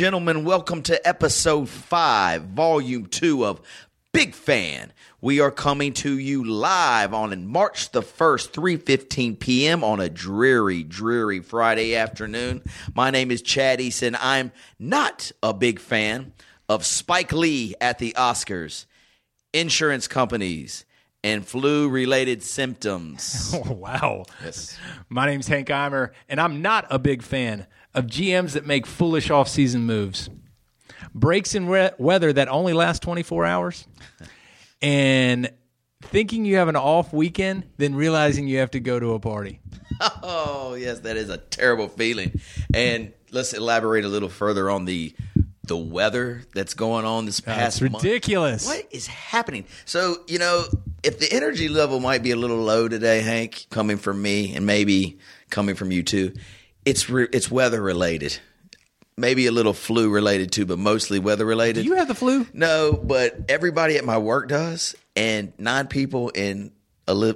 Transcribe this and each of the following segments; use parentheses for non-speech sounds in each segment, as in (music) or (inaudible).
Gentlemen, welcome to episode 5, volume 2 of Big Fan. We are coming to you live on March the 1st, 3:15 p.m. on a dreary, dreary Friday afternoon. My name is Chad Eason. I'm not a big fan of Spike Lee at the Oscars, insurance companies, and flu-related symptoms. Oh, (laughs) wow. Yes. My name's Hank Eimer, and I'm not a big fan of GMs that make foolish offseason moves. Breaks in we- weather that only last 24 hours, and thinking you have an off weekend, then realizing you have to go to a party. Oh yes, that is a terrible feeling. And let's elaborate a little further on the the weather that's going on this past That's month. ridiculous. What is happening? So you know, if the energy level might be a little low today, Hank, coming from me and maybe coming from you too, it's re- it's weather related. Maybe a little flu related too, but mostly weather related. Do you have the flu? No, but everybody at my work does, and nine people in a li-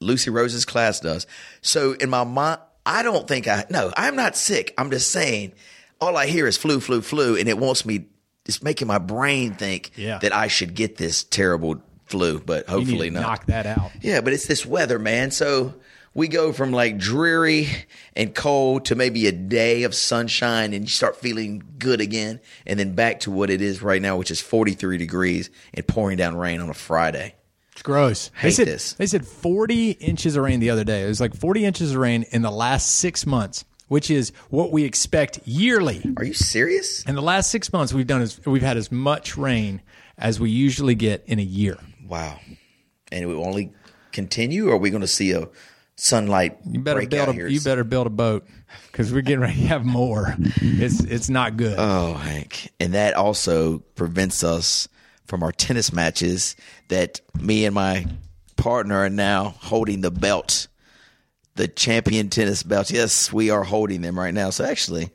Lucy Rose's class does. So in my mind, I don't think I. No, I'm not sick. I'm just saying, all I hear is flu, flu, flu, and it wants me. It's making my brain think Yeah. that I should get this terrible flu, but hopefully not. knock that out. Yeah, but it's this weather, man. So we go from like dreary and cold to maybe a day of sunshine and you start feeling good again. And then back to what it is right now, which is 43 degrees and pouring down rain on a Friday. It's gross. Hate they said, this. They said 40 inches of rain the other day. It was like 40 inches of rain in the last six months, which is what we expect yearly. Are you serious? In the last six months, we've done as we've had as much rain as we usually get in a year. Wow. And it will only continue, or are we going to see a sunlight You better build a here? you better build a boat because we're getting ready to have more. (laughs) It's it's not good. Oh, Hank. And that also prevents us from our tennis matches that me and my partner are now holding the belt, the champion tennis belts. Yes, we are holding them right now. So actually,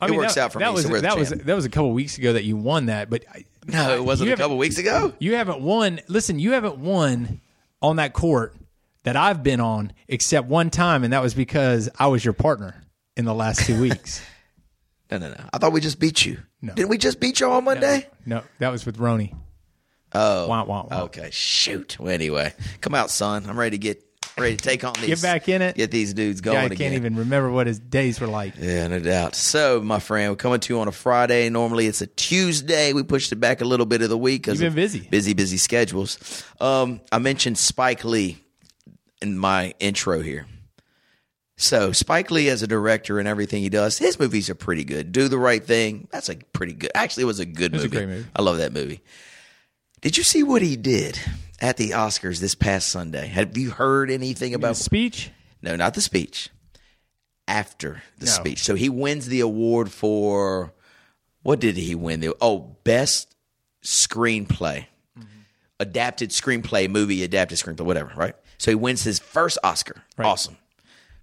I it works that, out for that me. Was, so that was that was a couple weeks ago that you won that, but I- no, it wasn't a couple weeks ago. You haven't won. Listen, you haven't won on that court that I've been on except one time, and that was because I was your partner in the last two weeks. (laughs) No, no, no. I thought we just beat you. No. Didn't we just beat you on Monday? no, that was with Roni. Oh, Wah, wah, wah. okay. Shoot. Well, anyway, come out, son. I'm ready to get ready to take on these. Get back in it. Get these dudes going Yeah, I again. can't even remember what his days were like. Yeah, no doubt. So, my friend, we're coming to you on a Friday. Normally, it's a Tuesday. We pushed it back a little bit of the week because You've been busy. busy, busy schedules. Um, I mentioned Spike Lee in my intro here. So, Spike Lee, as a director and everything he does, his movies are pretty good. Do the Right Thing. That's a pretty good. Actually, it was a good was a movie. great movie. I love that movie. Did you see what he did at the Oscars this past Sunday? Have you heard anything about speech. no, not the speech. After the No. speech. So he wins the award for what did he win? The oh, best screenplay. Mm-hmm. Adapted screenplay, movie adapted screenplay, whatever, right? So he wins his first Oscar. Right. Awesome.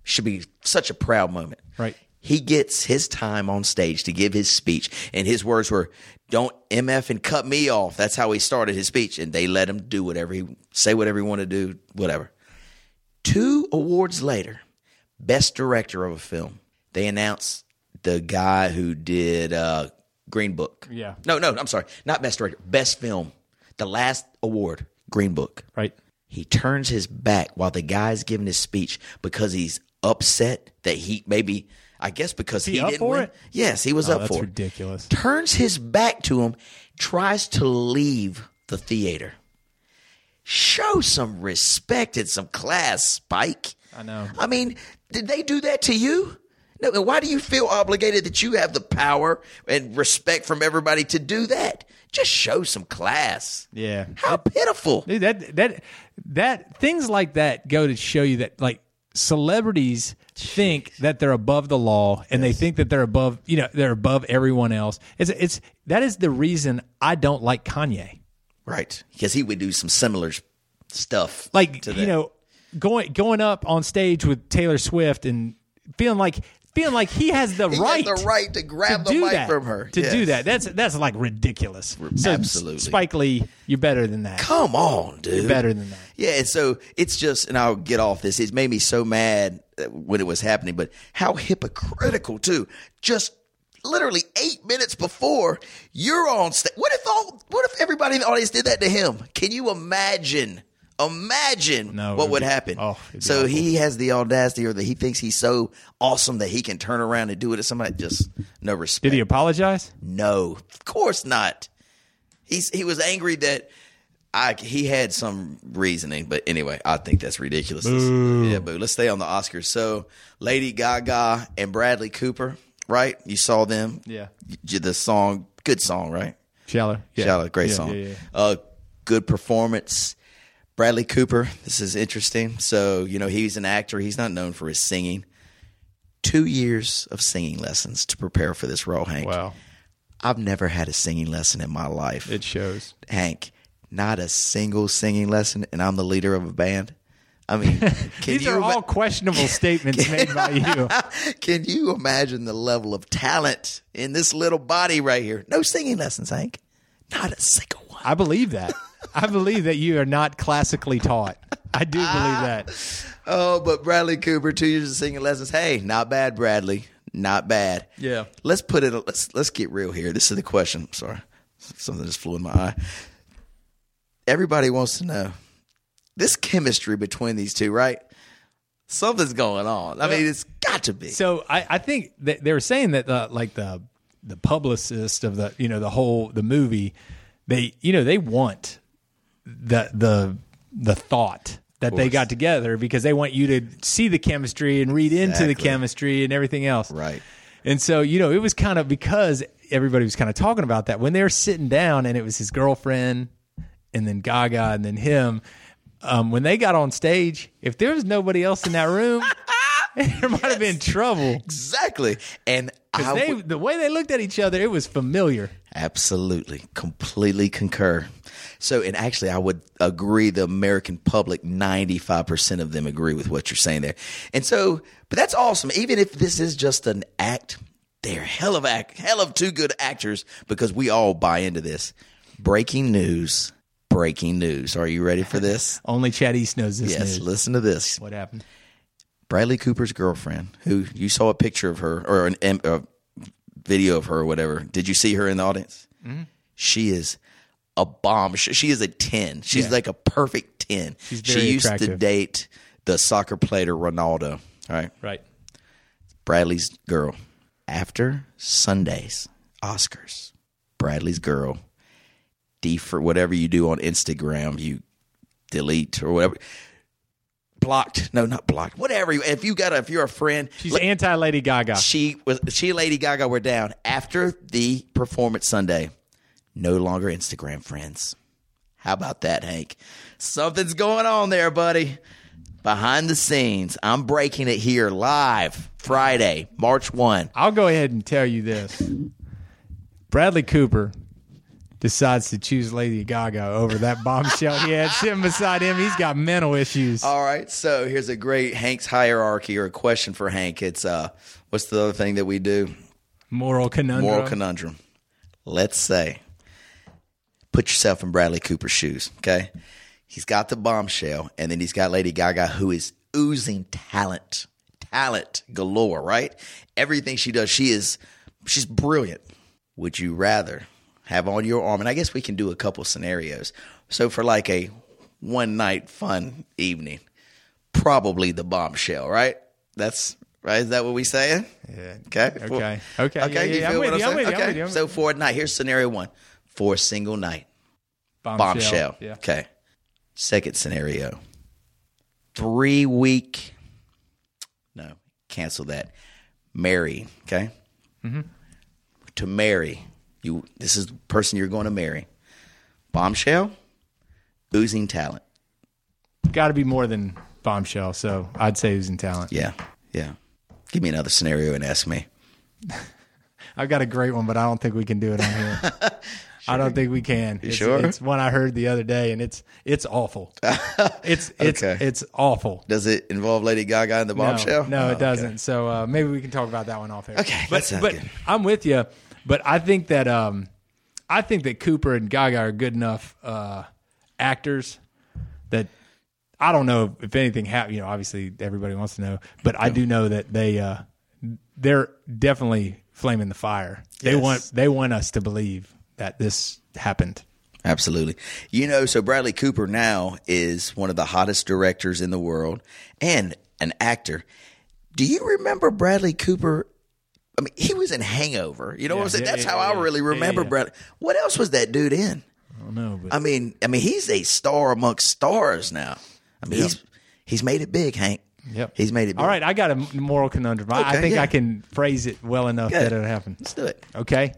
Should be such a proud moment. Right. He gets his time on stage to give his speech, and his words were, "Don't mf and cut me off." That's how he started his speech, and they let him do whatever he say, whatever he wanted to do, whatever. Two awards later, best director of a film, they announce the guy who did uh, Green Book. Yeah. No, no, I'm sorry, not best director, best film. The last award, Green Book. Right. He turns his back while the guy's giving his speech because he's upset that he maybe I guess because he he, up didn't for win. it? Yes, he was Oh, up for it. ridiculous. Turns his back to him, tries to leave the theater. Show some respect and some class, Spike. I know. I mean, did they do that to you? No, and why do you feel obligated that you have the power and respect from everybody to do that? Just show some class. Yeah. How pitiful. Dude, that that that things like that go to show you that like celebrities think that they're above the law and they think that they're above you know they're above everyone else. It's it's that is the reason I don't like Kanye. Right. Because he would do some similar stuff. Like to you that. know going going up on stage with Taylor Swift and feeling like feeling like he has the He has right the right to grab the do mic that, from her. to do that. That's that's like ridiculous. So Absolutely. Spike Lee, you're better than that. Come on, dude. You're better than that. Yeah, and so it's just, and I'll get off this. It made me so mad uh, when it was happening, but how hypocritical too. Just literally eight minutes before you're on stage. What if all? What if everybody in the audience did that to him? Can you imagine? Imagine No, what would be- happen. oh, so awful. he has the audacity, or that he thinks he's so awesome that he can turn around and do it to somebody. Just no respect. Did he apologize? No, of course not. He's he was angry that I he had some reasoning, but anyway, I think that's ridiculous. Let's- Yeah, boo. Let's stay on the Oscars. So, Lady Gaga and Bradley Cooper, right? You saw them. Yeah. The song, good song, right? Shallow. Yeah. Out, great Yeah, song. Yeah, yeah. Uh, good performance. Bradley Cooper. This is interesting. So you know he's an actor. He's not known for his singing. Two years of singing lessons to prepare for this role, Hank. Wow. I've never had a singing lesson in my life. It shows. Hank, not a single singing lesson, and I'm the leader of a band. I mean, (laughs) can These you are all ima- questionable (laughs) statements made by you. (laughs) can you imagine the level of talent in this little body right here? No singing lessons, Hank. Not a single one. I believe that. I believe that you are not classically taught. I do believe ah. that. Oh, but Bradley Cooper, two years of singing lessons. Hey, not bad, Bradley. Not bad. Yeah. Let's put it. Let's let's get real here. This is the question. I'm Sorry, something just flew in my eye. Everybody wants to know this chemistry between these two, right? Something's going on. I mean, it's got to be. So I, I think that they were saying that the like the the publicist of the you know the whole the movie they you know they want the the the thought that they got together because they want you to see the chemistry and read into the chemistry and everything else. Right. And so, you know, it was kind of because everybody was kind of talking about that when they were sitting down and it was his girlfriend and then Gaga and then him. Um, when they got on stage, if there was nobody else in that room, (laughs) (laughs) there might have been trouble. Exactly. And I they, would- the way they looked at each other, it was familiar. Absolutely. Completely concur. So, and actually, I would agree the American public, 95% of them agree with what you're saying there. And so, but that's awesome. Even if this is just an act, they're hell of act, hell of two good actors because we all buy into this. Breaking news. Breaking news. Are you ready for this? (laughs) Only Chad East knows this yes. news. Listen to this. What happened? Bradley Cooper's girlfriend, who you saw a picture of her or an, a video of her or whatever. Did you see her in the audience? Mm-hmm. She is a bomb. She is a 10. She's Yeah. like a perfect 10. She's very she used to date the soccer player Ronaldo, right? Right. Bradley's girl. After Sundays, Oscars, Bradley's girl, D for whatever you do on Instagram, you delete or whatever. Blocked. No, not blocked. Whatever. If you got a, if you're a friend, She's let- anti Lady Gaga. she was she and Lady Gaga were down after the performance Sunday. No longer Instagram friends. How about that, Hank? Something's going on there, buddy. Behind the scenes, I'm breaking it here live Friday, March 1. I'll go ahead and tell you this. Bradley Cooper decides to choose Lady Gaga over that bombshell he had sitting beside him. He's got mental issues. All right, so here's a great Hank's hierarchy or a question for Hank. It's uh what's the other thing that we do? Moral conundrum. Moral conundrum. Let's say, put yourself in Bradley Cooper's shoes, okay? He's got the bombshell, and then he's got Lady Gaga, who is oozing talent, talent galore, right? Everything she does, she is, she's brilliant. Would you rather have on your arm, and I guess we can do a couple scenarios. So for like a one night fun evening, probably the bombshell, right? That's right. Is that what we saying? Yeah. Okay. Okay. Okay. Okay. Yeah, you yeah, I'm feel with what I'm I'm saying? you, I'm okay. you, I'm so for a night, here's scenario one: for a single night, bombshell. Yeah. Okay. Second scenario: three week. No, cancel that. marry. Okay, Mm-hmm. to marry you. This is the person you're going to marry. Bombshell, oozing talent. Got to be more than bombshell. So I'd say oozing talent. Yeah, yeah. Give me another scenario and ask me. (laughs) I've got a great one, but I don't think we can do it on here. (laughs) I don't think we can. It's, sure? It's one I heard the other day, and it's it's awful. (laughs) It's it's Okay. it's awful. Does it involve Lady Gaga in the bombshell? No, Oh, it doesn't. So uh, maybe we can talk about that one off air. Okay, but but good. I'm with you. But I think that um, I think that Cooper and Gaga are good enough uh, actors that I don't know if anything happened. You know, obviously everybody wants to know, but I do know that they uh, they're definitely flaming the fire. They Yes. want they want us to believe that this happened. Absolutely. You know, so Bradley Cooper now is one of the hottest directors in the world and an actor. Do you remember Bradley Cooper? I mean, he was in Hangover. You know what I'm saying? yeah, That's yeah, how yeah, I yeah. really remember yeah. Bradley. What else was that dude in? I don't know, but I mean, I mean, he's a star amongst stars now. I mean, he's he's made it big, Hank. Yep. He's made it big. All right, I got a moral conundrum. I- I think yeah. I can phrase it well enough Good. that it'll happen. Let's do it. Okay.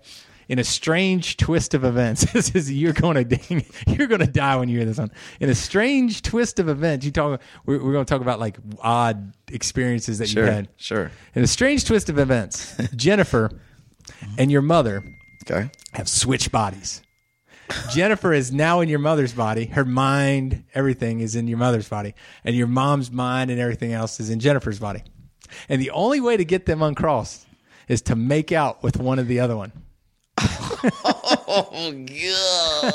In a strange twist of events, (laughs) this is you're going to you're going to die when you hear this one. In a strange twist of events, you talk. We're, we're going to talk about like odd experiences that Sure. you had. Sure. In a strange twist of events, (laughs) Jennifer and your mother Okay. have switched bodies. Jennifer is now in your mother's body. Her mind, everything is in your mother's body. And your mom's mind and everything else is in Jennifer's body. And the only way to get them uncrossed is to make out with one of the other one. Oh, God.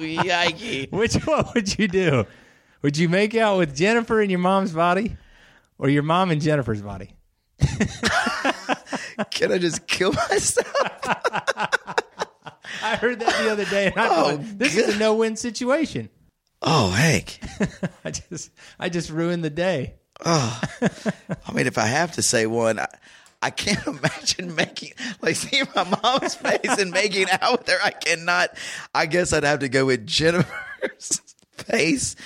Yikes. Which one would you do? Would you make out with Jennifer in your mom's body or your mom in Jennifer's body? (laughs) Can I just kill myself? (laughs) I heard that the other day and I Oh, thought this is a no-win situation. Oh, Hank. (laughs) I just I just ruined the day. Oh. I mean, if I have to say one, I, I can't (laughs) imagine making like seeing my mom's face and making out with her. I cannot. I guess I'd have to go with Jennifer's (laughs) face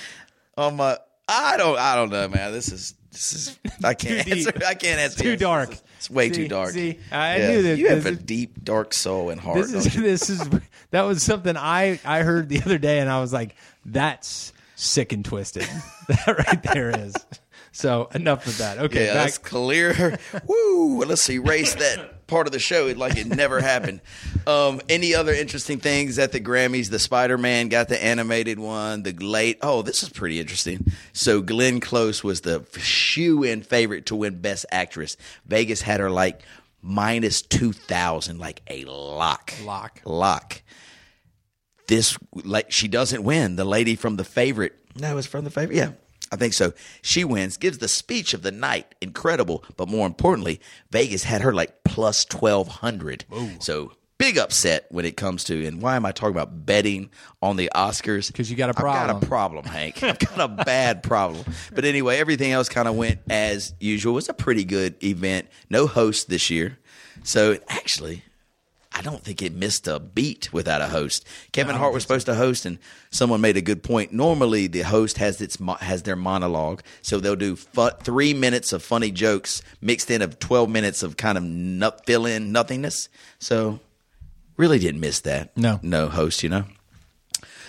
on my. I don't. I don't know, man. This is. This is. I can't Too deep. answer. I can't answer. Too yes, dark. is- It's way See- too dark. see, I Yeah. knew that You have a is- deep, dark soul and heart. This is (laughs) this is that was something I I heard the other day, and I was like, "That's sick and twisted." that right there is. So enough of that. Okay, Yeah, back. let's clear. (laughs) Woo! Let's erase that part of the show like it never happened. Um, any other interesting things at the Grammys? The Spider Man got the animated one. The late. Oh, this is pretty interesting. So Glenn Close was the shoe in favorite to win Best Actress. Vegas had her like minus two thousand, like a lock. Lock. Lock. This like she doesn't win. The lady from the favorite. No, it's from the favorite. Yeah. I think so. She wins, gives the speech of the night. Incredible. But more importantly, Vegas had her like plus 1200. So big upset when it comes to, and why am I talking about betting on the Oscars? Because you got a I've got a problem, Hank. (laughs) I've got a bad problem. But anyway, everything else kind of went as usual. It was a pretty good event. No host this year. So actually, I don't think it missed a beat without a host. Kevin Hart was supposed to host, and someone made a good point. Normally, the host has its has their monologue, so they'll do fu- three minutes of funny jokes mixed in of twelve minutes of kind of fill in nothingness. So, really didn't miss that. No. no host, you know.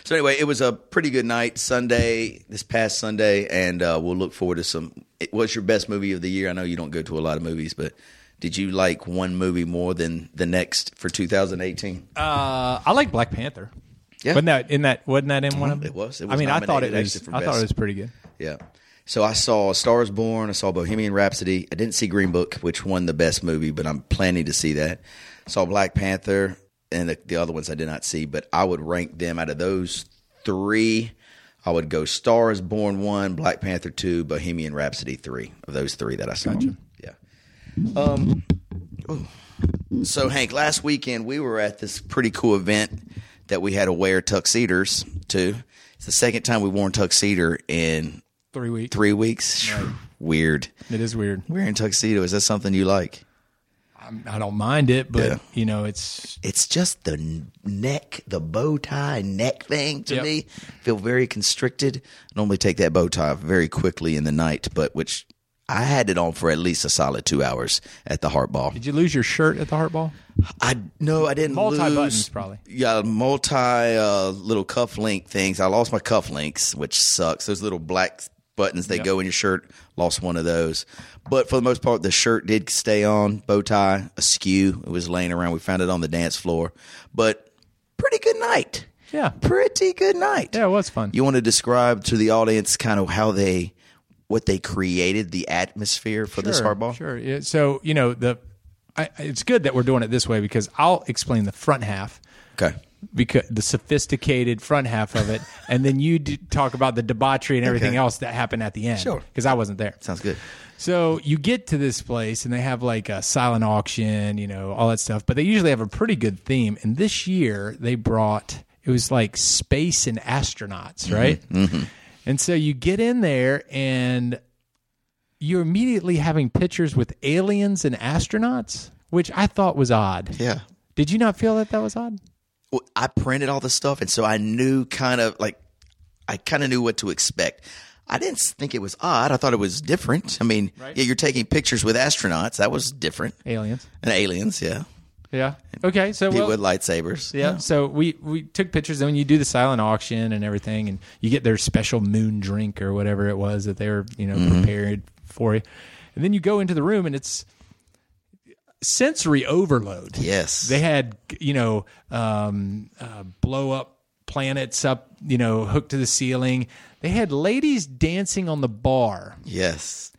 So anyway, it was a pretty good night Sunday, this past Sunday, and uh, we'll look forward to some. What's your best movie of the year? I know you don't go to a lot of movies, but did you like one movie more than the next for 2018? Uh, I like Black Panther. Yeah. wasn't that in that? Wasn't that in one of them? It was. It I mean, I thought it was. I thought it was pretty good. Yeah. So I saw Stars Born. I saw Bohemian Rhapsody. I didn't see Green Book, which won the best movie, but I'm planning to see that. Saw Black Panther and the, the other ones I did not see, but I would rank them out of those three. I would go Stars Born one, Black Panther two, Bohemian Rhapsody three. Of those three that I saw. Yeah. Um. So Hank, last weekend we were at this pretty cool event that we had to wear tuxedos to. It's the second time we've worn tuxedo in Three weeks. three weeks. (sighs) Weird. It is weird. Wearing tuxedo is that something you like? I don't mind it, but Yeah. you know, it's It's just the neck, the bow tie neck thing to Yep. me. Feel very constricted. Normally take that bow tie very quickly in the night, but which I had it on for at least a solid two hours at the Heart Ball. Did you lose your shirt at the Heart Ball? I no, I didn't Multi lose. buttons, probably. Yeah, multi uh, little cuff link things. I lost my cuff links, which sucks. Those little black buttons they Yep. go in your shirt. Lost one of those, but for the most part, the shirt did stay on. Bow tie askew. It was laying around. We found it on the dance floor, but pretty good night. Yeah. Pretty good night. Yeah, it was fun. You want to describe to the audience kind of how they, what they created, the atmosphere for this Heart Ball? Sure. Yeah, so you know the, I, it's good that we're doing it this way because I'll explain the front half, Okay. because the sophisticated front half of it, (laughs) and then you d- talk about the debauchery and everything Okay. else that happened at the end. Sure. Because I wasn't there. Sounds good. So you get to this place and they have like a silent auction, you know, all that stuff. But they usually have a pretty good theme. And this year they brought it was like space and astronauts, mm-hmm. right? Mm-hmm. And so you get in there and you're immediately having pictures with aliens and astronauts, which I thought was odd. Yeah. Did you not feel that that was odd? well, I printed all the stuff, and so I knew kind of like I kind of knew what to expect. I didn't think it was odd. I thought it was different. I mean, yeah, you're taking pictures with astronauts. That was different. Aliens. And aliens, yeah, Yeah. Okay. So people well, with lightsabers. Yeah. So we we took pictures. And when you do the silent auction and everything, and you get their special moon drink or whatever it was that they were you know prepared for you, and then you go into the room and it's sensory overload. Yes. They had you know um, uh, blow up planets up you know hooked to the ceiling. They had ladies dancing on the bar yes.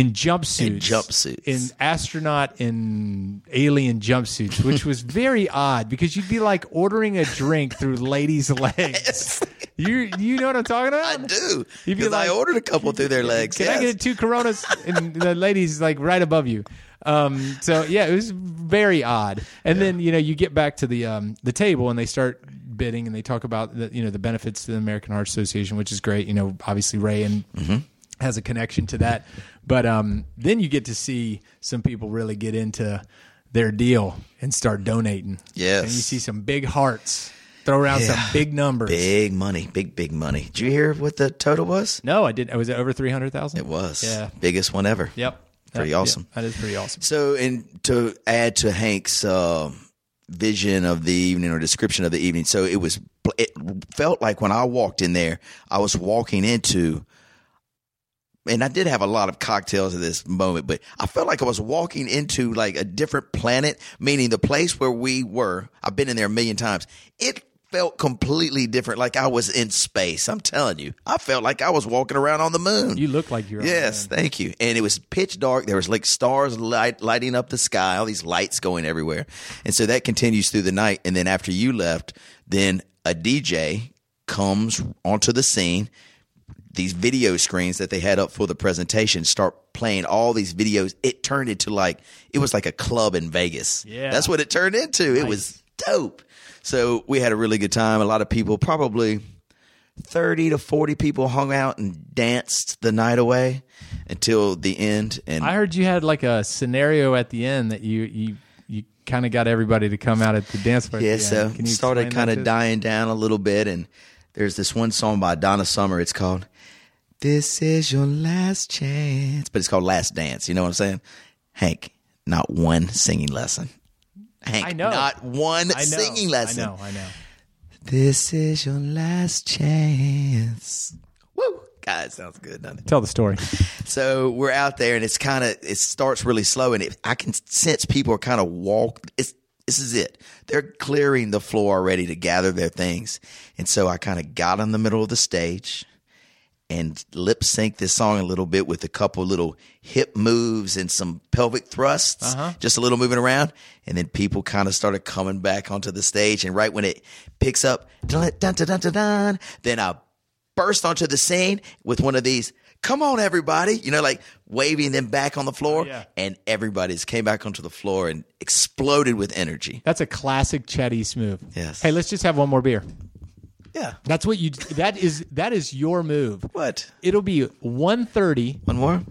In jumpsuits, In jumpsuits. in astronaut and alien jumpsuits, which was (laughs) very odd because you'd be like ordering a drink through ladies' (laughs) legs. You you know what I'm talking about? I do because I ordered a couple through their (laughs) legs. Can I yes. get two Coronas? And the ladies like right above you. Um, so yeah, it was very odd. And then you know you get back to the um, the table and they start bidding and they talk about the you know the benefits to the American Heart Association, which is great. You know, obviously Ray and Mm-hmm. Has a connection to that. But um, then you get to see some people really get into their deal and start donating. Yes. and you see some big hearts throw around some big numbers. Big money, big big money. Did you hear what the total was? No, I didn't. Was it over three hundred thousand? It was. Yeah. biggest one ever. Yep. Pretty Yep. awesome. Yep. That is pretty awesome. So, and to add to Hank's uh, vision of the evening or description of the evening, so it was. It felt like when I walked in there, I was walking into. And I did have a lot of cocktails at this moment, but I felt like I was walking into like a different planet, meaning the place where we were. I've been in there a million times. It felt completely different, like I was in space. I'm telling you, I felt like I was walking around on the moon. You look like you're. Yes, thank you. And it was pitch dark. There was like stars light, lighting up the sky, all these lights going everywhere. And so that continues through the night. And then after you left, then a DJ comes onto the scene. These video screens that they had up for the presentation start playing all these videos. It turned into like it was like a club in Vegas. Yeah. That's what it turned into. It was dope. So we had a really good time. A lot of people, probably 30 to 40 people hung out and danced the night away until the end and I heard you had like a scenario at the end that you you you kind of got everybody to come out at the dance floor. yeah so end. Can you started kind of dying down a little bit and there's this one song by Donna Summer it's called This is your last chance but it's called Last Dance you know what I'm saying Hank not one singing lesson Hank I know. not one know. singing lesson I know. I know. This is your last chance Woo God it sounds good doesn't it Tell the story. So we're out there, and it's kind of it starts really slow, and it, I can sense people are kind of walk. It's this is it. They're clearing the floor already to gather their things, and so I kind of got in the middle of the stage and lip sync this song a little bit with a couple little hip moves and some pelvic thrusts, uh-huh. just a little moving around, and then people kind of started coming back onto the stage, and right when it picks up, dun dun dun dun dun, dun then I burst onto the scene with one of these come on everybody you know like waving them back on the floor yeah. and everybody's came back onto the floor and exploded with energy That's a classic Chet East move. Yes. Hey, let's just have one more beer. Yeah That's what you. That is that is your move. what It'll be 1.30 one more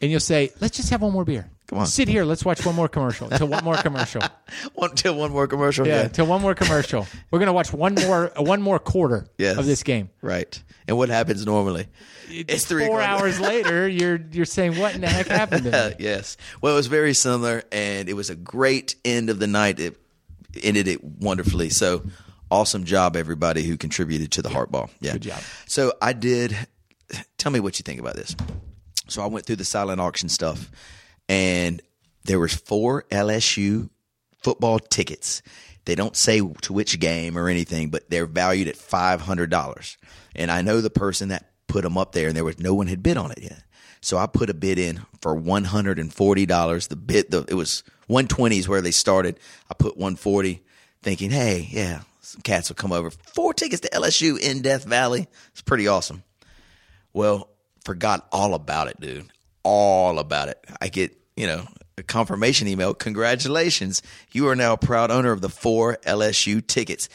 and you'll say, "Let's just have one more beer." Come on. Sit here. Let's watch one more commercial. Till one more commercial. (laughs) One till one more commercial. Yeah, till one more commercial. We're gonna watch one more one more quarter Yes. of this game. Right. And what happens normally? It's three Four o'clock. hours (laughs) later, you're you're saying what in the heck happened to me? (laughs) yes. Well, it was very similar, and it was a great end of the night. It ended it wonderfully. So, awesome job, everybody who contributed to the Heartball. Yeah. Good job. So, I did. Tell me what you think about this. So, I went through the silent auction stuff, and there was four LSU football tickets. They don't say to which game or anything, but they're valued at five hundred dollars. And I know the person that put them up there, and there was no one had bid on it yet. So I put a bid in for one hundred and forty dollars. The bid, the, it was one twenty is where they started. I put one forty, thinking, hey, yeah, some cats will come over. Four tickets to LSU in Death Valley. It's pretty awesome. Well, forgot all about it, dude. All about it. I get, you know, a confirmation email. Congratulations. You are now a proud owner of the four LSU tickets.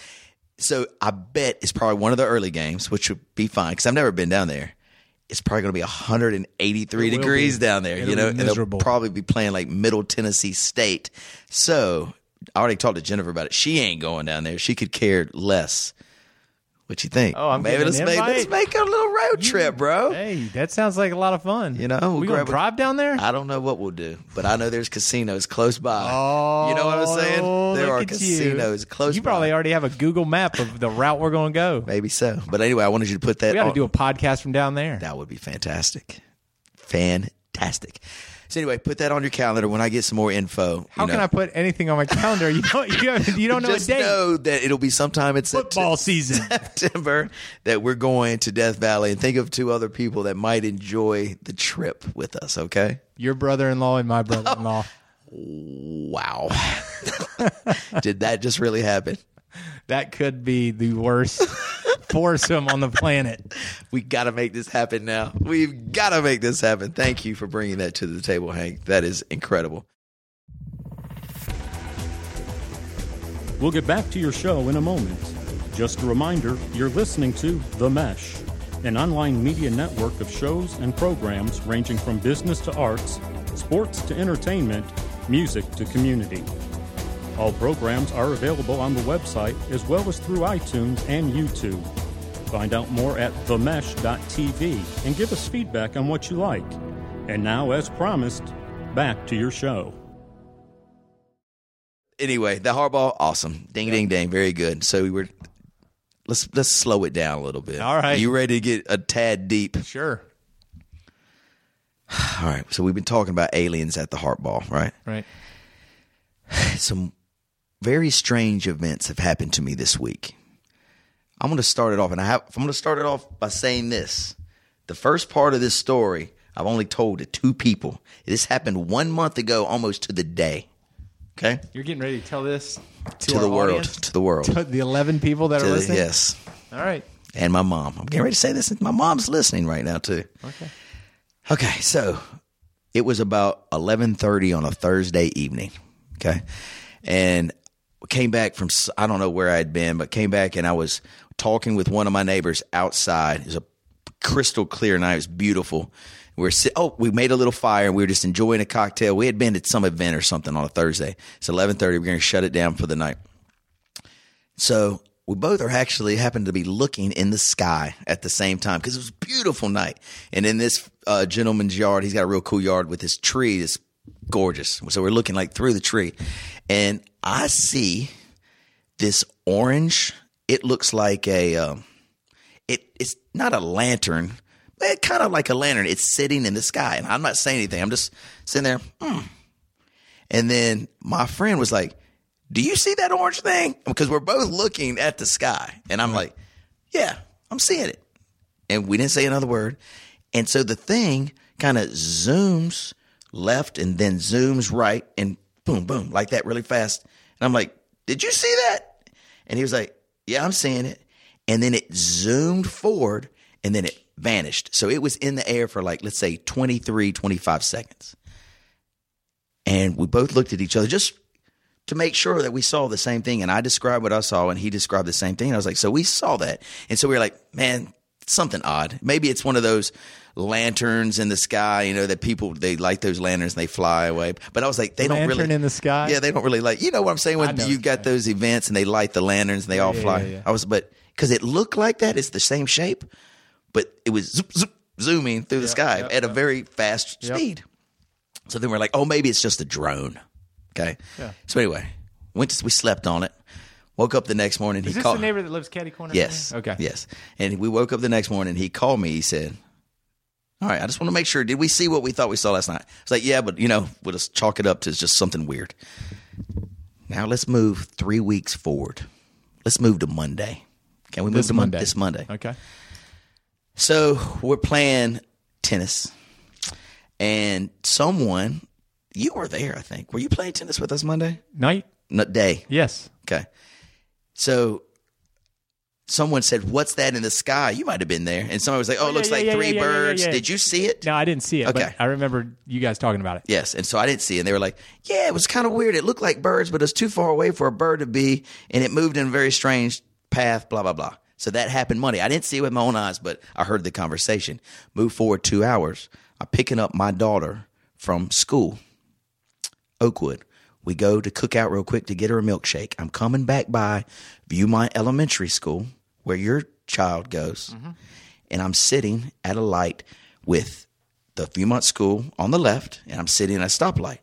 So I bet it's probably one of the early games, which would be fine because I've never been down there. It's probably going to be 183 degrees be. down there, you know, and they'll probably be playing like Middle Tennessee State. So I already talked to Jennifer about it. She ain't going down there. She could care less. What you think? Oh, I'm maybe let's make let's make a little road trip, bro. Hey, that sounds like a lot of fun. You know, we'll we gonna drive down there? I don't know what we'll do, but I know there's casinos close by. Oh, you know what I'm saying? Oh, There are casinos you. close You by. probably already have a Google map of the route we're going to go. Maybe so. But anyway, I wanted you to put that. We got to do a podcast from down there. That would be fantastic. Fantastic. So anyway, put that on your calendar when I get some more info. How can I put anything on my calendar? You don't. You, have, you don't know Just a date. know that it'll be sometime in Football season. (laughs) September that we're going to Death Valley, and think of two other people that might enjoy the trip with us. Okay. Your brother-in-law and my (laughs) brother-in-law. Wow. (laughs) Did that just really happen? that could be the worst foursome on the planet. We got to make this happen now. We've got to make this happen. Thank you for bringing that to the table, Hank. That is incredible. We'll get back to your show in a moment. Just a reminder you're listening to The Mesh, an online media network of shows and programs ranging from business to arts, sports to entertainment, music to community. All programs are available on the website as well as through iTunes and YouTube. Find out more at themesh.tv and give us feedback on what you like. And now, as promised, back to your show. Anyway, the Heart Ball, awesome. Ding, ding, ding. Very good. So we were. Let's let's slow it down a little bit. All right. You ready to get a tad deep? Sure. (sighs) All right. So we've been talking about aliens at the Heart Ball, right? Right. (sighs) Some very strange events have happened to me this week. I'm going to start it off, and I have. I'm going to start it off by saying this: the first part of this story I've only told to two people. This happened one month ago, almost to the day. Okay, You're getting ready to tell this to, to our the world, audience? to the world, To the 11 people that To are the- listening? yes, All right. and my mom. I'm getting ready to say this. My mom's listening right now too. Okay. Okay, so it was about eleven thirty on a Thursday evening. Okay, and came back from I don't know where I'd been, but came back and I was talking with one of my neighbors outside. It was a crystal clear night. It was beautiful. We were sit- oh, we made a little fire and we were just enjoying a cocktail. We had been at some event or something on a Thursday. It's eleven thirty. We're going to shut it down for the night. So we both are actually happened to be looking in the sky at the same time because it was a beautiful night. And in this uh, gentleman's yard, he's got a real cool yard with his tree that's gorgeous. So we're looking like through the tree, and I see this orange. It looks like a. Um, it it's not a lantern, but it kind of like a lantern. It's sitting in the sky, and I'm not saying anything. I'm just sitting there. Hmm. And then my friend was like, Do you see that orange thing? Because we're both looking at the sky. And I'm like, Yeah, I'm seeing it. And we didn't say another word. And so the thing kind of zooms left and then zooms right and boom, boom, like that really fast. And I'm like, Did you see that? And he was like, Yeah, I'm seeing it. And then it zoomed forward and then it vanished. So it was in the air for like, let's say 23, 25 seconds. And we both looked at each other just to make sure that we saw the same thing. And I described what I saw, and he described the same thing. I was like, so we saw that. And so we were like, man, something odd. Maybe it's one of those lanterns in the sky, you know, that people they light those lanterns and they fly away. But I was like, they don't Lantern really in the sky? Yeah, they don't really like. You know what I'm saying? When you've what got those events and they light the lanterns and they all yeah, fly. yeah, yeah. I was, but because it looked like that, it's the same shape, but it was zoop, zoop, zooming through the sky at a very fast speed. So then we're like, oh, maybe it's just a drone. Okay. Yeah. So anyway, went to, we slept on it. Woke up the next morning. Is he this called. the neighbor that lives catty corner? Yes. Okay. Yes. And we woke up the next morning. He called me. He said, "All right, I just want to make sure. Did we see what we thought we saw last night?" I was like, "Yeah, but you know, we'll just chalk it up to just something weird." Now let's move three weeks forward. Let's move to Monday. Can we move This to Mon- Monday. This Monday. Okay. So we're playing tennis, and someone you were there. I think were you playing tennis with us Monday? Night? No, day. Yes. Okay. So someone said, What's that in the sky? You might have been there. And somebody was like, Oh, it yeah, looks yeah, like yeah, three birds. Did you see it? No, I didn't see it. Okay. But I remember you guys talking about it. Yes. And so I didn't see it. And they were like, Yeah, it was kind of weird. It looked like birds, but it was too far away for a bird to be. And it moved in a very strange path, blah, blah, blah. So that happened Monday. I didn't see it with my own eyes, but I heard the conversation. Move forward two hours. I'm picking up my daughter from school. Oakwood. We go to Cookout real quick to get her a milkshake. I'm coming back by Viewmont Elementary School, where your child goes, and I'm sitting at a light with the Viewmont School on the left, and I'm sitting at a stoplight.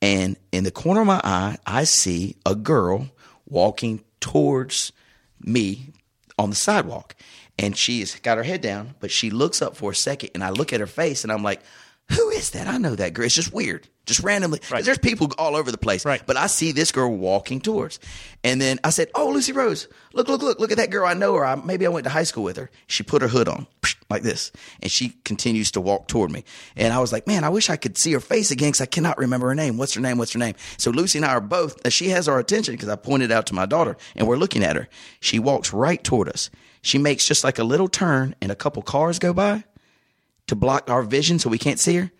And in the corner of my eye, I see a girl walking towards me on the sidewalk. And she's got her head down, but she looks up for a second, and I look at her face, and I'm like, who is that? I know that girl. It's just weird. Just randomly. 'cause There's people all over the place. Right. But I see this girl walking towards. And then I said, Oh, Lucy Rose, look, look, look, look at that girl. I know her. I, maybe I went to high school with her. She put her hood on like this. And she continues to walk toward me. And I was like, Man, I wish I could see her face again because I cannot remember her name. What's her name? What's her name? So Lucy and I are both, uh, she has our attention because I pointed out to my daughter and we're looking at her. She walks right toward us. She makes just like a little turn and a couple cars go by to block our vision so we can't see her.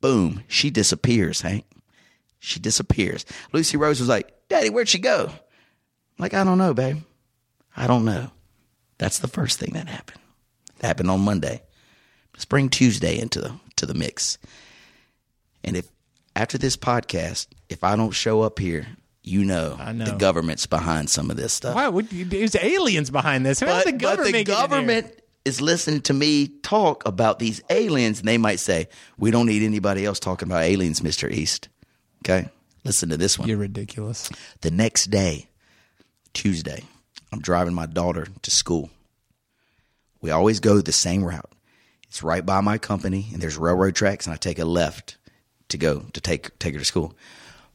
Boom, she disappears, Hank. She disappears. Lucy Rose was like, Daddy, where'd she go? I'm like, I don't know, babe. I don't know. That's the first thing that happened. It happened on Monday. Let's bring Tuesday into the to the mix. And if after this podcast, if I don't show up here, you know, know. the government's behind some of this stuff. Why would you, there's aliens behind this? How's But the but the government is listening to me talk about these aliens, and they might say, "We don't need anybody else talking about aliens, Mister East." Okay, listen to this one. You're ridiculous. The next day, Tuesday, I'm driving my daughter to school. We always go the same route. It's right by my company, and there's railroad tracks, and I take a left to go to take take her to school.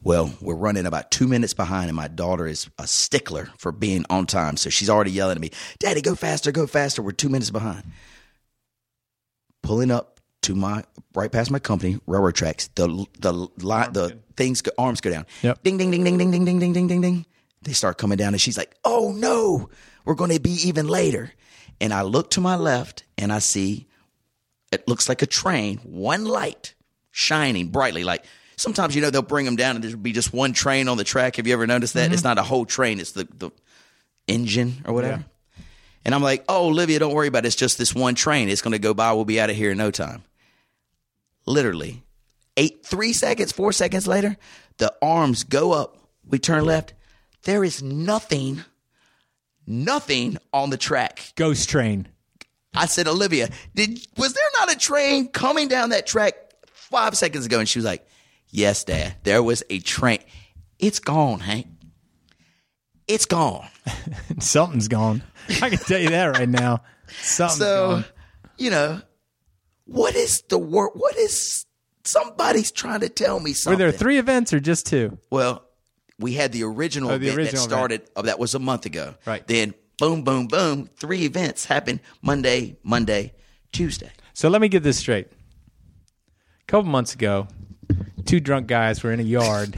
Well, we're running about two minutes behind, and my daughter is a stickler for being on time. So she's already yelling at me, Daddy, go faster, go faster. We're two minutes behind. Pulling up to my right past my company, railroad tracks, the the line, the things, go, arms go down. Yep. Ding, ding, ding, ding, ding, ding, ding, ding, ding, ding, ding. They start coming down, and she's like, Oh no, we're going to be even later. And I look to my left, and I see it looks like a train, one light shining brightly. Like sometimes, you know, they'll bring them down and there'll be just one train on the track. Have you ever noticed that? It's mm-hmm. not a whole train, it's the, the engine or whatever. And I'm like, oh, Olivia, don't worry about it. It's just this one train. It's going to go by. We'll be out of here in no time. Literally, eight, three seconds, four seconds later, the arms go up. We turn left. There is nothing, nothing on the track. Ghost train. I said, Olivia, did was there not a train coming down that track five seconds ago? And she was like, Yes, Dad. There was a train. It's gone, Hank. It's gone. (laughs) Something's gone. I can tell you that right now. Something's So, gone. you know, what is the word? What is somebody's trying to tell me Were there three events or just two? Well, we had the original Oh, the event original that started. Oh, that was a month ago. Right. Then, boom, boom, boom. Three events happened Monday, Monday, Tuesday. So let me get this straight. A couple months ago, two drunk guys were in a yard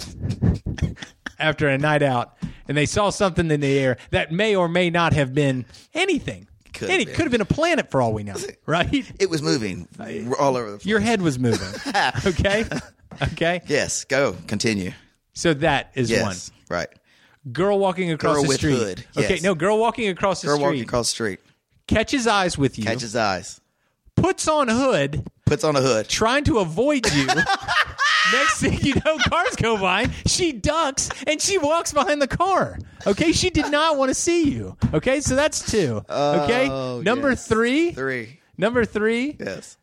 (laughs) after a night out, and they saw something in the air that may or may not have been anything. Could have been. could have been a planet for all we know, (laughs) right? It was moving uh, all over the place. Your head was moving. (laughs) Okay. Okay. Yes, go. Continue. So that is Yes. one. Right. Girl walking across Girl the with street. hood, Okay. No, girl walking across the Girl street. Girl walking across the street. catches eyes with you, Catches eyes. Puts on a hood, Puts on a hood. trying to avoid you. (laughs) Next thing you know, cars go by. She ducks and she walks behind the car. Okay, she did not want to see you. Okay, so that's two. Okay, Oh, number yes. three. Three. Number three. Yes.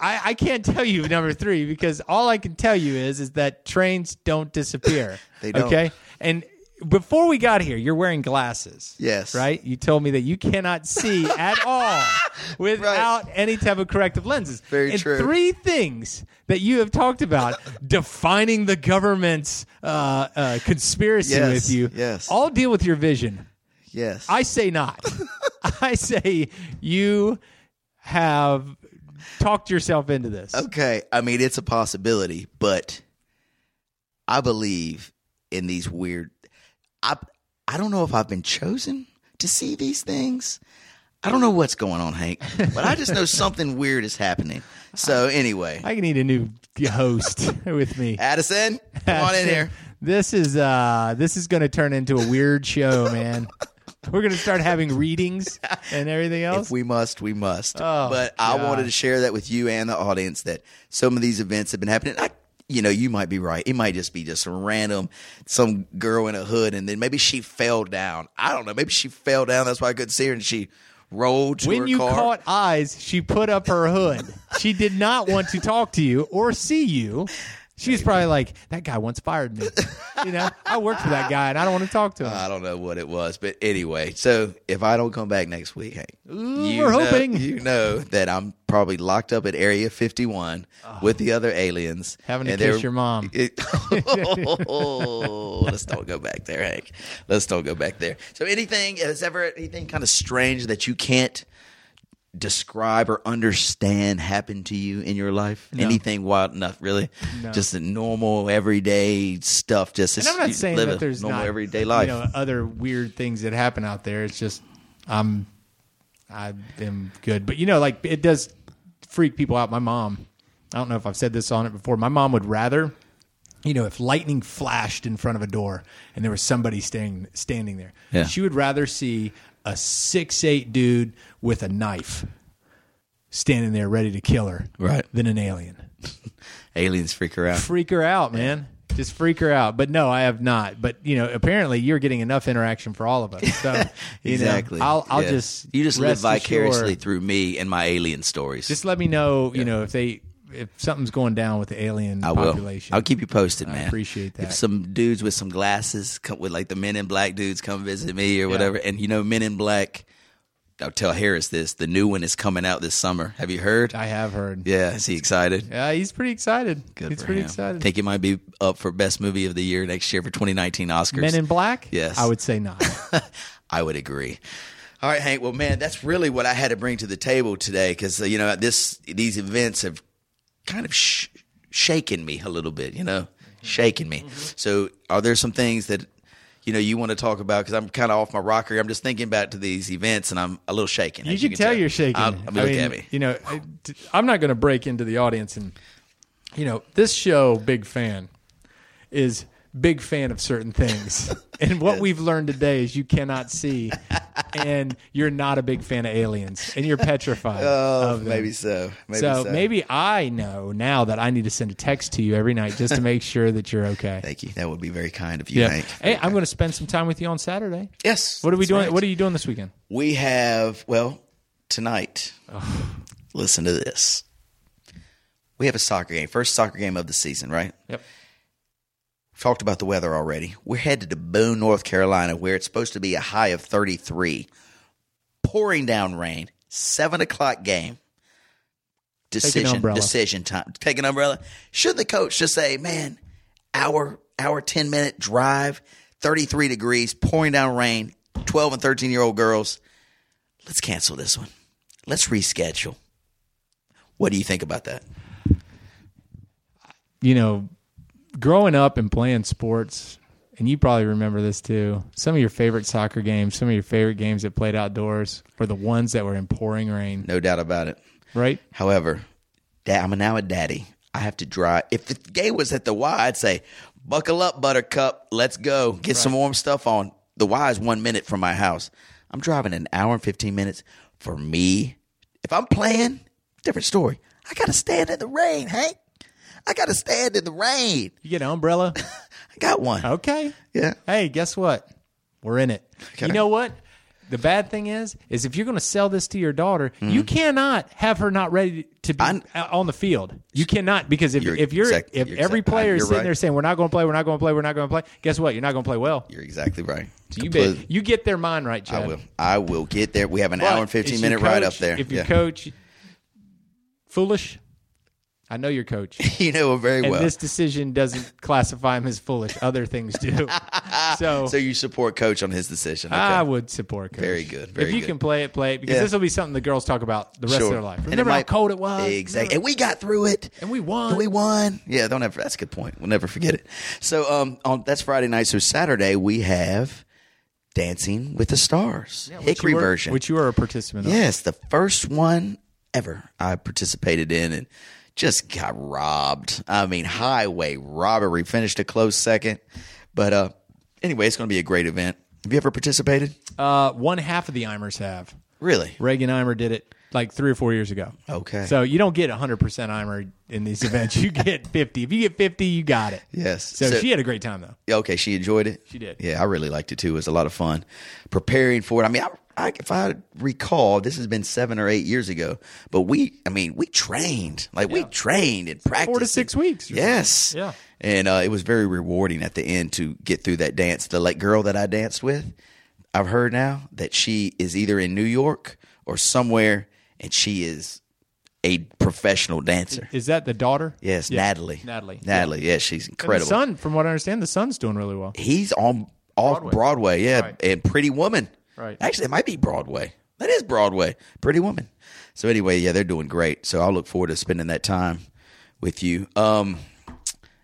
I, I can't tell you number three because all I can tell you is is that trains don't disappear. (laughs) They don't. Okay, and before we got here, you're wearing glasses. Yes. Right. You told me that you cannot see (laughs) at all without any type of corrective lenses. Very and true. Three things that you have talked about (laughs) defining the government's uh, uh, conspiracy Yes, with you. yes. All deal with your vision. Yes. I say not. (laughs) I say you have talked yourself into this. Okay, I mean it's a possibility, but I believe in these weird. I I don't know if I've been chosen to see these things. I don't know what's going on, Hank, but I just know (laughs) something weird is happening. So anyway, I need a new host (laughs) with me. Addison, come on in here. This is uh this is going to turn into a weird show, man. We're going to start having readings and everything else. If we must, we must. Oh, but I wanted to share that with you and the audience that some of these events have been happening. I, you know, you might be right. It might just be just random, some girl in a hood, and then maybe she fell down. I don't know. Maybe she fell down. That's why I couldn't see her, and she rolled to when her you car. caught eyes, she put up her hood. She did not want to talk to you or see you. She was probably like, "That guy once fired me." You know, I worked for that guy, and I don't want to talk to him. I don't know what it was, but anyway. So if I don't come back next week, Hank, you we're know, hoping. you know that I'm probably locked up at Area 51 ah. with the other aliens, Oh. Having to kiss your mom. (laughs) It- oh, let's don't go back there, Hank. Let's don't go back there. So anything has ever anything kind of strange that you can't describe or understand happened to you in your life? Anything wild enough, really? Just the normal everyday stuff. Just And I'm not saying that there's normal not everyday life. You know, other weird things that happen out there. It's just I'm I am good, but you know, like it does freak people out. My mom. I don't know if I've said this on it before. My mom would rather, you know, if lightning flashed in front of a door and there was somebody standing standing there, Yeah. she would rather see a six eight dude with a knife standing there ready to kill her, Right. than an alien (laughs) Aliens freak her out. freak her out, man. Just freak her out. But no, I have not. But you know, apparently you're getting enough interaction for all of us. So (laughs) you know, I'll I'll Yeah. just you just live vicariously assured- through me and my alien stories. Just let me know. You know, if they if something's going down with the alien I will. population. I'll keep you posted, man. appreciate that. If some dudes with some glasses come with like the Men in Black dudes come visit me or whatever, and you know, Men in Black. I'll tell Harris this. The new one is coming out this summer. Have you heard? I have heard. yeah, is he excited? Yeah, he's pretty excited. Good he's for pretty him. excited. Think it might be up for best movie of the year next year for 2019 Oscars. Men in Black. Yes. I would say not. (laughs) I would agree. All right, Hank. Well, man, that's really what I had to bring to the table today because uh, you know this these events have kind of sh- shaken me a little bit. You know, mm-hmm. shaking me. Mm-hmm. So, are there some things that you know you want to talk about? Because I'm kind of off my rocker. I'm just thinking back to these events, and I'm a little shaken. you as can tell you're shaking. I'll, I mean, I look mean, at me. You know, I'm not going to break into the audience and, you know, this show, big fan, is big fan of certain things. (laughs) and what we've learned today is you cannot see, and you're not a big fan of aliens, and you're petrified. Oh, maybe so. Maybe so, so, maybe I know now that I need to send a text to you every night just to make sure that you're okay. Thank you. That would be very kind of you, Yeah. Hank. Hey, I'm going to spend some time with you on Saturday. Yes. What are we doing? right. What are you doing this weekend? We have, well, tonight, (sighs) listen to this. We have a soccer game, first soccer game of the season, right? Yep. Talked about the weather already. We're headed to Boone, North Carolina, where it's supposed to be a high of 33. Pouring down rain, 7 o'clock game. Decision, decision time. Take an umbrella. Should the coach just say, man, hour, hour, 10 minute drive, 33 degrees, pouring down rain, 12 and 13 year old girls, let's cancel this one. Let's reschedule. What do you think about that? you know, growing up and playing sports, and you probably remember this too. Some of your favorite soccer games, some of your favorite games that played outdoors, were the ones that were in pouring rain, No doubt about it. right? However, da- I'm now a daddy. I have to drive. If the game was at the Y, I'd say, buckle up, buttercup. Let's go. Get some warm stuff on. The Y is one minute from my house. I'm driving an hour and 15 minutes for me, if I'm playing, different story. I gotta stand in the rain, Hank. I gotta stand in the rain. You get an umbrella? (laughs) I got one. Okay. Yeah. Hey, guess what? We're in it. Okay. You know what? The bad thing is, is if you're going to sell this to your daughter, you cannot have her not ready to be Mm-hmm. I'm- on the field. You cannot because if You're if you're exact- if you're every exact- player is sitting right. there saying we're not going to play, we're not going to play, we're not going to play, guess what? You're not going to play well. You're exactly right. So you bet, you get their mind right, Chad. I will. I will get there. We have an But hour and fifteen minute ride up there. If your Yeah. coach foolish, I know your coach. (laughs) you know him very And well. this decision doesn't classify him as foolish. Other things do. (laughs) so so you support coach on his decision. Okay. I would support coach. Very good, very if you good. can play it, play it because Yeah. this will be something the girls talk about the rest Sure. of their life. And it Remember how cold it was? Exactly. And we got through it. And we won. And we won. Yeah, don't ever. That's a good point. We'll never forget it. So, um, on that's Friday night. So Saturday we have Dancing with the Stars, Which Hickory were- version. which you were a participant of. yes, the first one ever I participated in, and just got robbed. I mean, highway robbery. Finished a close second, but uh, anyway, it's going to be a great event. Have you ever participated? Uh, one half of the Eimers have. Really? Reagan Eimer did it like three or four years ago. Okay. So you don't get 100% Eimer in these events. You get (laughs) 50. If you get 50, you got it. Yes. So, So- she had a great time, though. Okay, she enjoyed it. She did. Yeah, I really liked it too. It was a lot of fun preparing for it. I mean, I, I, if I recall, this has been seven or eight years ago, but we, I mean, we trained like we trained and practiced Four to six weeks Yes. Yeah. And uh, it was very rewarding at the end to get through that dance. The like girl that I danced with, I've heard now that she is either in New York or somewhere, and she is a professional dancer. Is that the daughter? Yes, Yeah. Natalie. Natalie. Natalie. Yeah, she's And the incredible. son, from what I understand, the son's doing really well. He's on off Broadway. Broadway, yeah, Right. and Pretty Woman. Right. Actually, it might be Broadway. That is Broadway. Pretty Woman. So anyway, yeah, they're doing great. So I'll look forward to spending that time with you. Um, I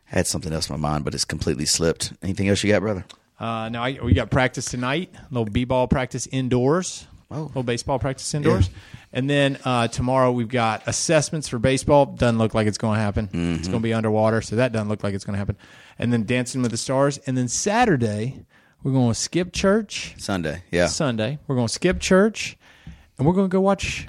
had something else in my mind, but it's completely slipped. Anything else you got, brother? Uh, now I, we got practice tonight. A little b-ball practice indoors. Oh. A little baseball practice indoors. And then uh, tomorrow we've got assessments for baseball. Doesn't look like it's going to happen. Mm-hmm. It's going to be underwater, so that doesn't look like it's going to happen. And then Dancing with the Stars. And then Saturday we're going to skip church. Sunday. Yeah. Sunday we're going to skip church, and we're going to go watch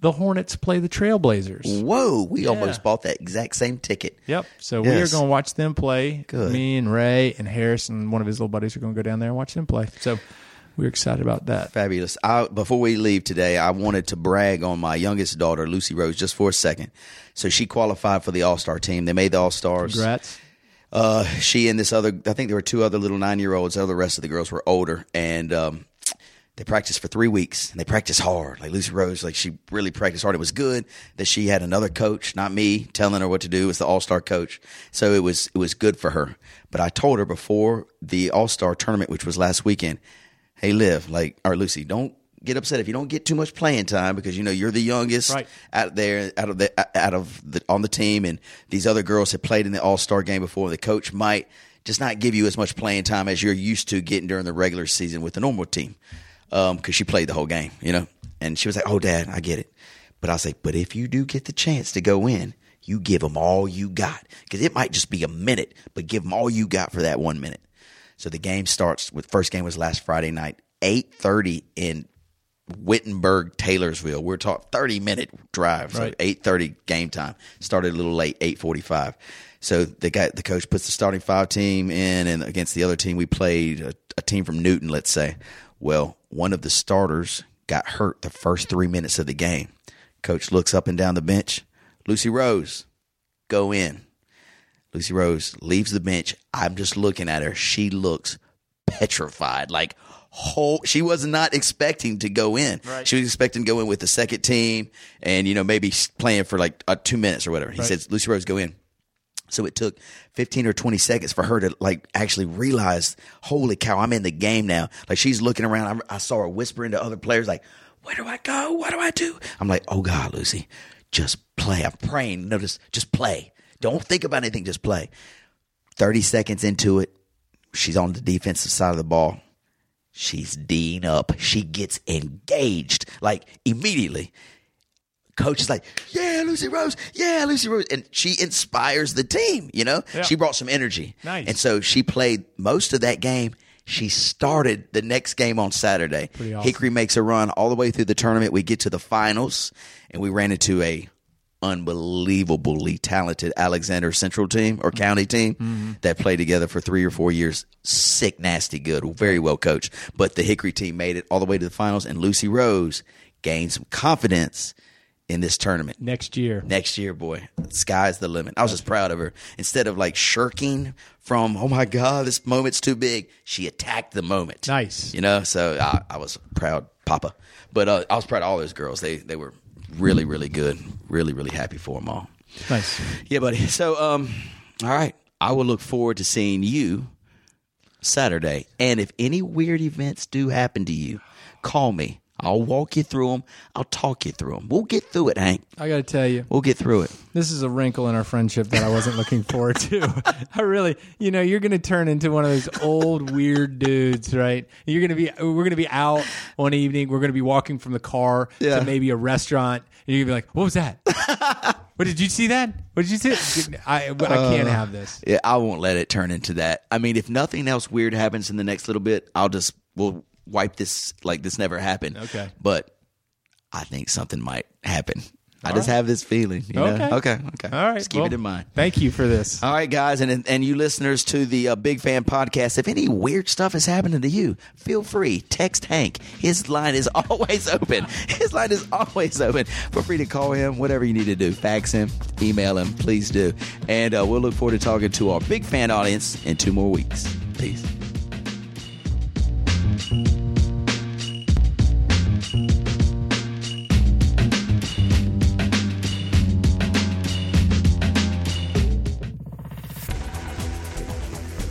the Hornets play the Trailblazers. Whoa, we almost bought that exact same ticket. Yep. So we are going to watch them play. Good. Me and Ray and Harris and one of his little buddies are going to go down there and watch them play. So we're excited about that. Fabulous. I, before we leave today, I wanted to brag on my youngest daughter, Lucy Rose, just for a second. So she qualified for the All Star team. They made the All Stars. Congrats. Uh, she and this other, I think there were two other little nine year olds. The rest of the girls were older, and um, they practiced for three weeks. And they practiced hard. Like Lucy Rose, like she really practiced hard. It was good that she had another coach, not me, telling her what to do. It was the All Star coach, so it was it was good for her. But I told her before the All Star tournament, which was last weekend, hey, Liv, like or Lucy, don't get upset if you don't get too much playing time because you know you're the youngest Right. out there out of the out of the on the team. And these other girls have played in the all-star game before. The coach might just not give you as much playing time as you're used to getting during the regular season with the normal team um, because she played the whole game you know? And she was like oh dad i get it. But i was like but if you do get the chance to go in you give them all you got. Because it might just be a minute but give them all you got for that one minute. So the game starts with first game was last friday night 8.30 in Wittenberg, Taylorsville. We're talking thirty minute drive, so Right. eight thirty game time. Started a little late, eight forty five. So the guy, the coach puts the starting five team in, and against the other team, we played a, a team from Newton. Let's say, well, one of the starters got hurt the first three minutes of the game. Coach looks up and down the bench. Lucy Rose, go in. Lucy Rose leaves the bench. I'm just looking at her. She looks petrified. Like whole she was not expecting to go in. She was expecting to go in with the second team and you know maybe playing for like uh, 2 minutes or whatever. He says Lucy Rose go in. So it took 15 or 20 seconds for her to like actually realize, holy cow, I'm in the game now. Like she's looking around. I, I saw her whispering to other players, like, where do I go? What do I do? I'm like, oh God, Lucy, just play. I'm praying. Notice, just play. Don't think about anything. Just play. 30 seconds into it, she's on the defensive side of the ball. She's D'ing up. She gets engaged like immediately coach is like, "Yeah, Lucy Rose, yeah, Lucy Rose," and she inspires the team. You know, Yeah. she brought some energy, Nice. and so she played most of that game. She started the next game on Saturday. Awesome. Hickory makes a run all the way through the tournament. We get to the finals, and we ran into a unbelievably talented Alexander Central team or county team that played together for three or four years. Sick, nasty, good, very well coached. But the Hickory team made it all the way to the finals, and Lucy Rose gained some confidence in this tournament Next year. next year, boy, sky's the limit. I was just proud of her. Instead of like shirking from, oh my God, this moment's too big, she attacked the moment. Nice. You know, so I, I was proud, Papa. But uh, I was proud of all those girls. They they were really, really good. Really, really happy for them all. Nice. Yeah, buddy. So, um, all right. I will look forward to seeing you Saturday. And if any weird events do happen to you, call me. I'll walk you through them. I'll talk you through them. We'll get through it, Hank. I got to tell you, We'll get through it. this is a wrinkle in our friendship that I wasn't looking forward to. (laughs) I really, you know, you're going to turn into one of those old weird dudes, right? You're going to be, we're going to be out one evening. We're going to be walking from the car Yeah. to maybe a restaurant, and you're going to be like, "What was that? (laughs) what did you see that? What did you see?" I, but I uh, can't have this. Yeah, I won't let it turn into that. I mean, if nothing else weird happens in the next little bit, I'll just we'll wipe this like this never happened. Okay. But I think something might happen. I just have this feeling. You know? Okay. Okay. Okay. All right, Just keep well, it in mind. Thank you for this. All right, guys, and and you listeners to the uh, Big Fan Podcast. If any weird stuff is happening to you, feel free text Hank. His line is (laughs) always open. His line is always open. Feel free to call him. Whatever you need to do, fax him, email him. Please do. And uh, we'll look forward to talking to our big fan audience in two more weeks. Peace.